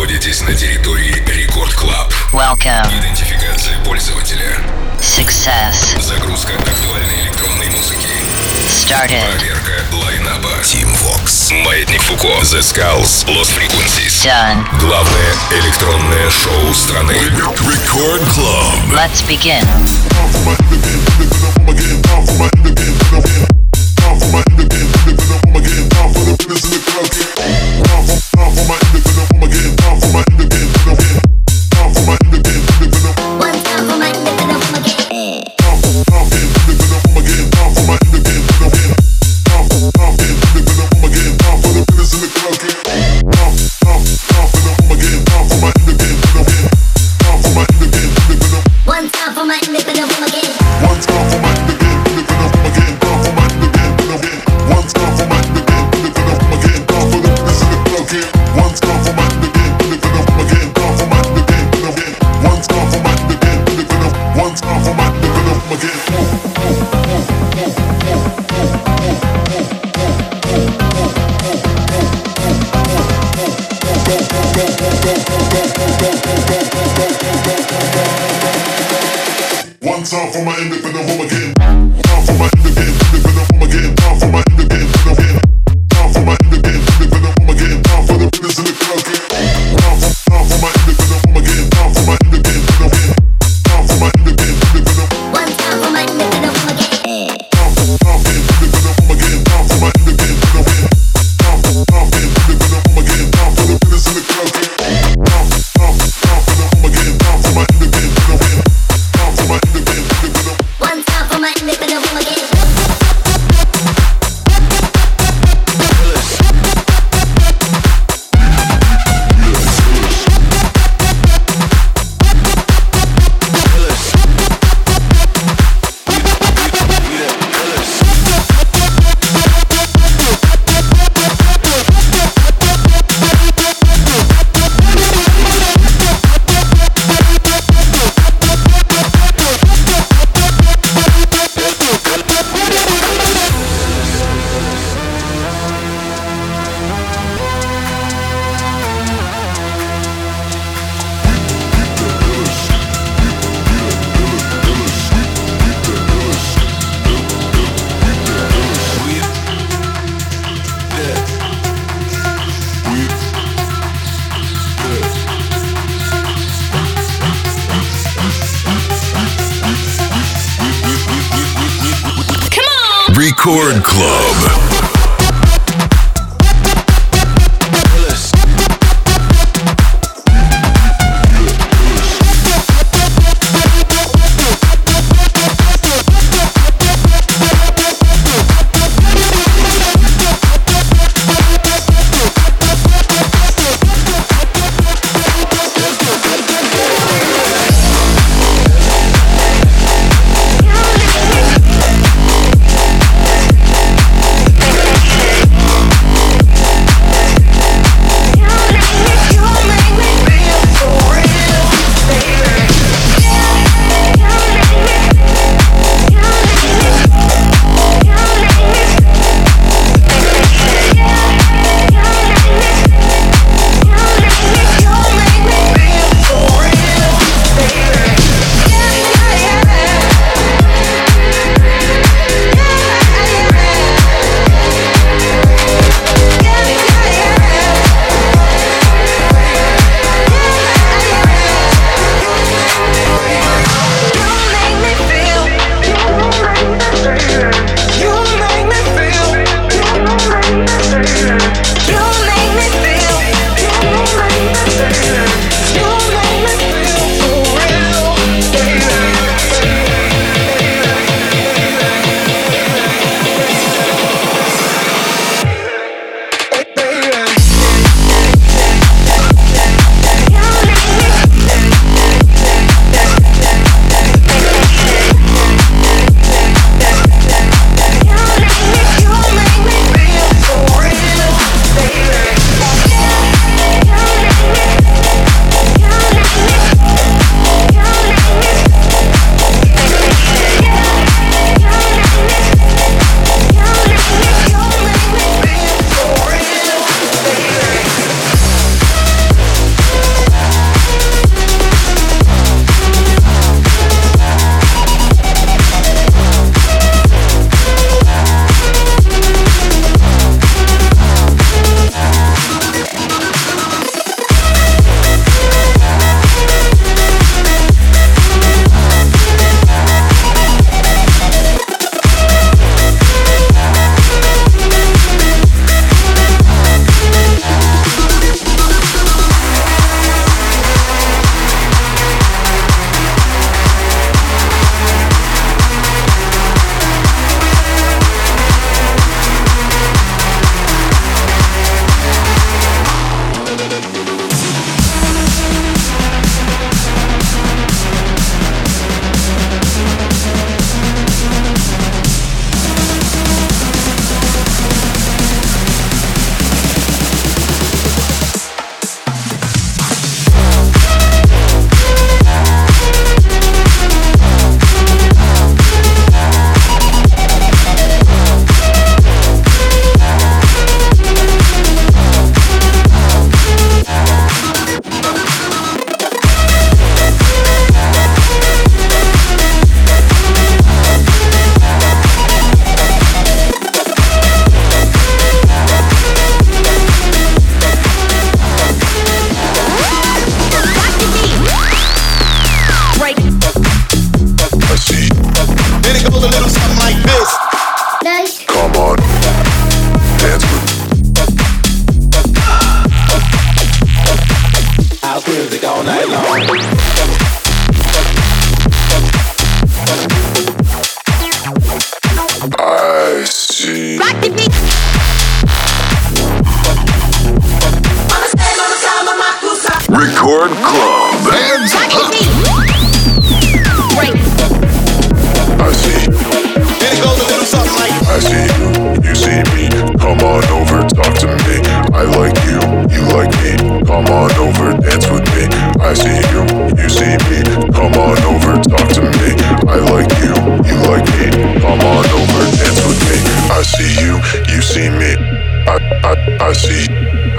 находитесь на территории Рекорд Клаб. Welcome. Идентификация пользователя. Success. Загрузка актуальной электронной музыки. Started. Проверка лайнаба. Team Vox. Маятник Фуко. The Skulls. Lost Frequencies. Done. Главное электронное шоу страны. Рекорд Клаб. Let's begin. Let's begin. mind, living the woman again.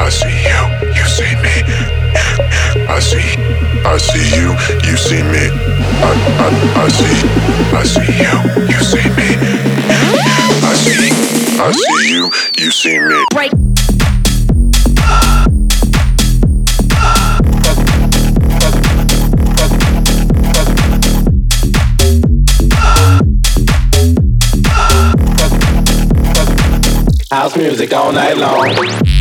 I see you, you see me. I see, I see you, you see me. I, I, I see, I see you, you see me. I see, I see you, you see me. Right. House music all night long.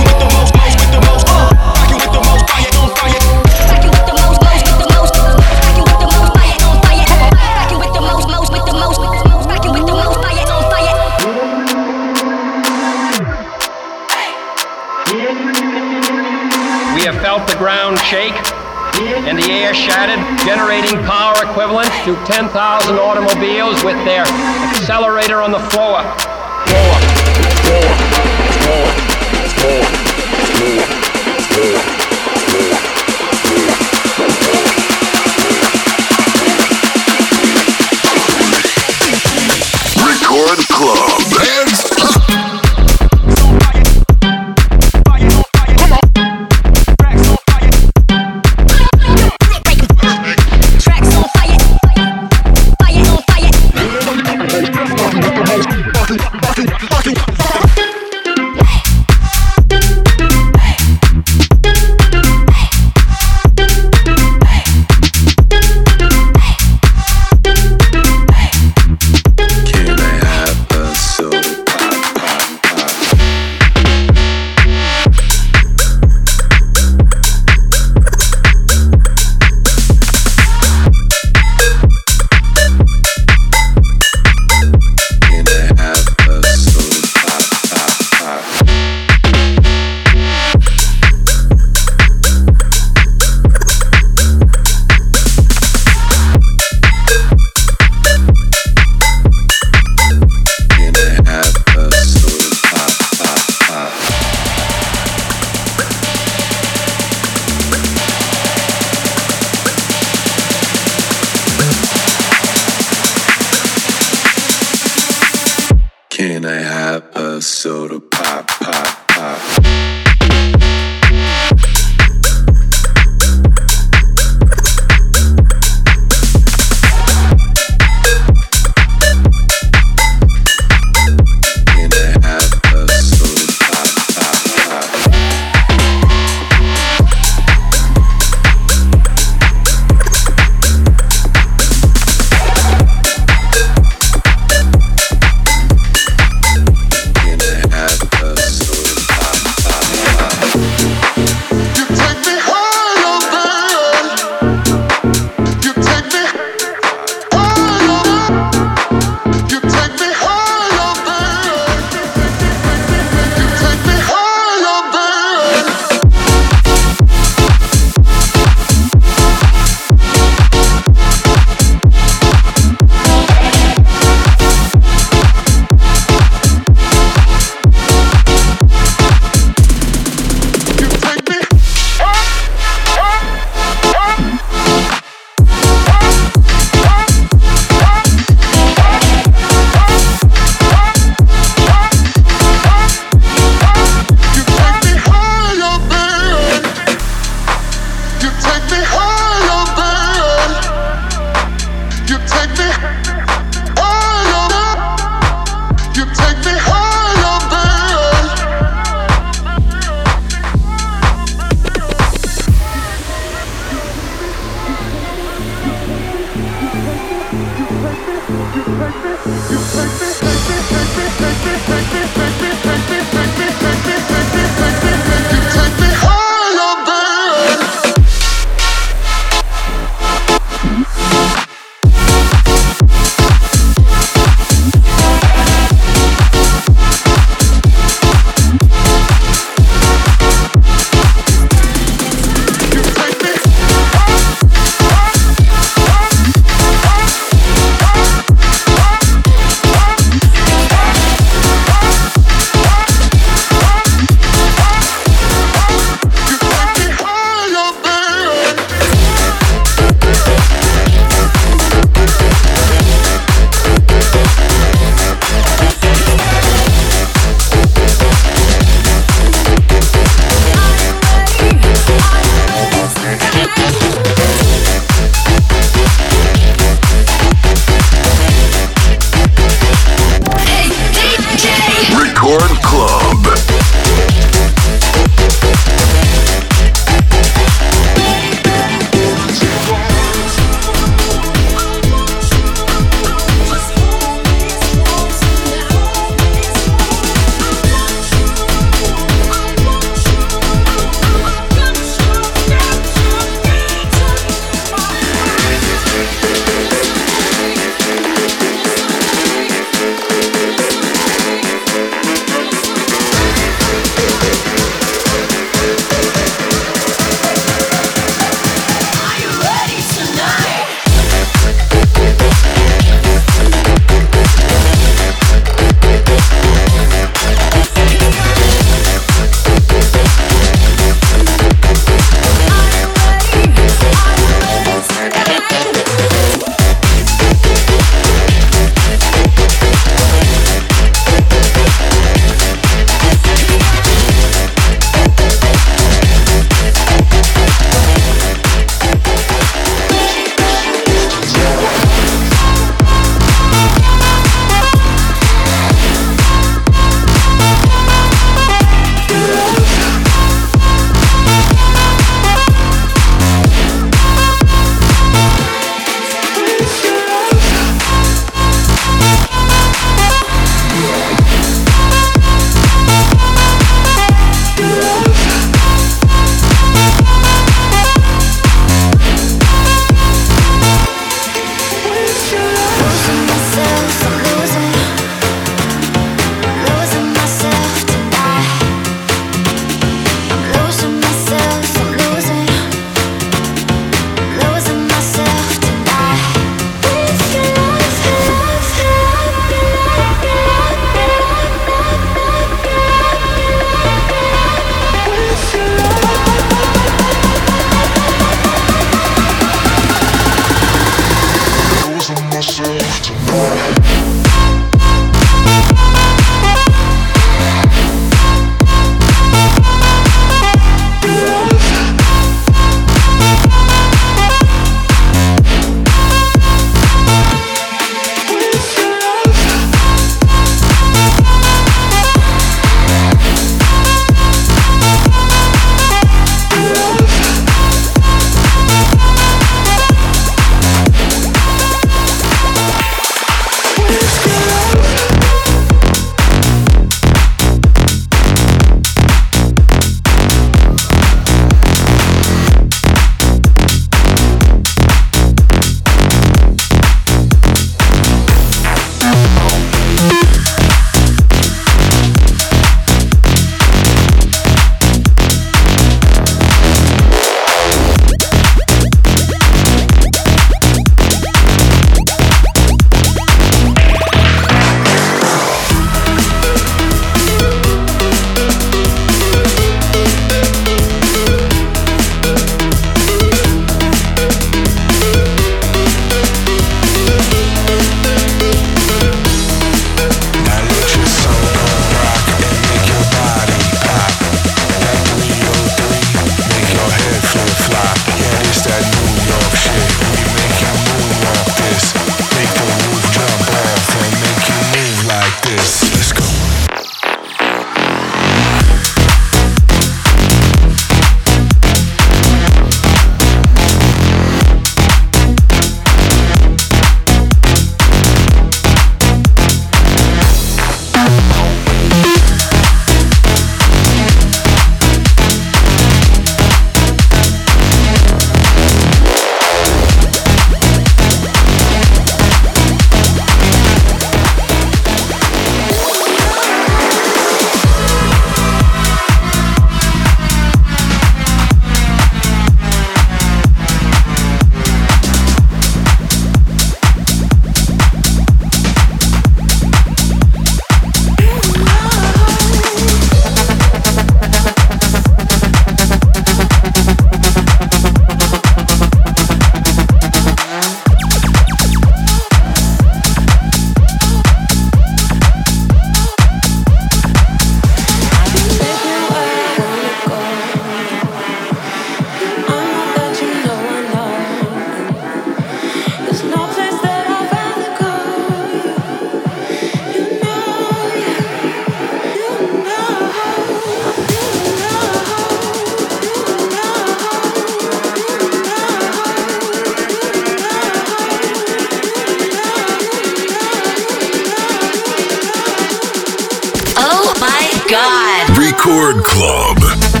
God. Record Club.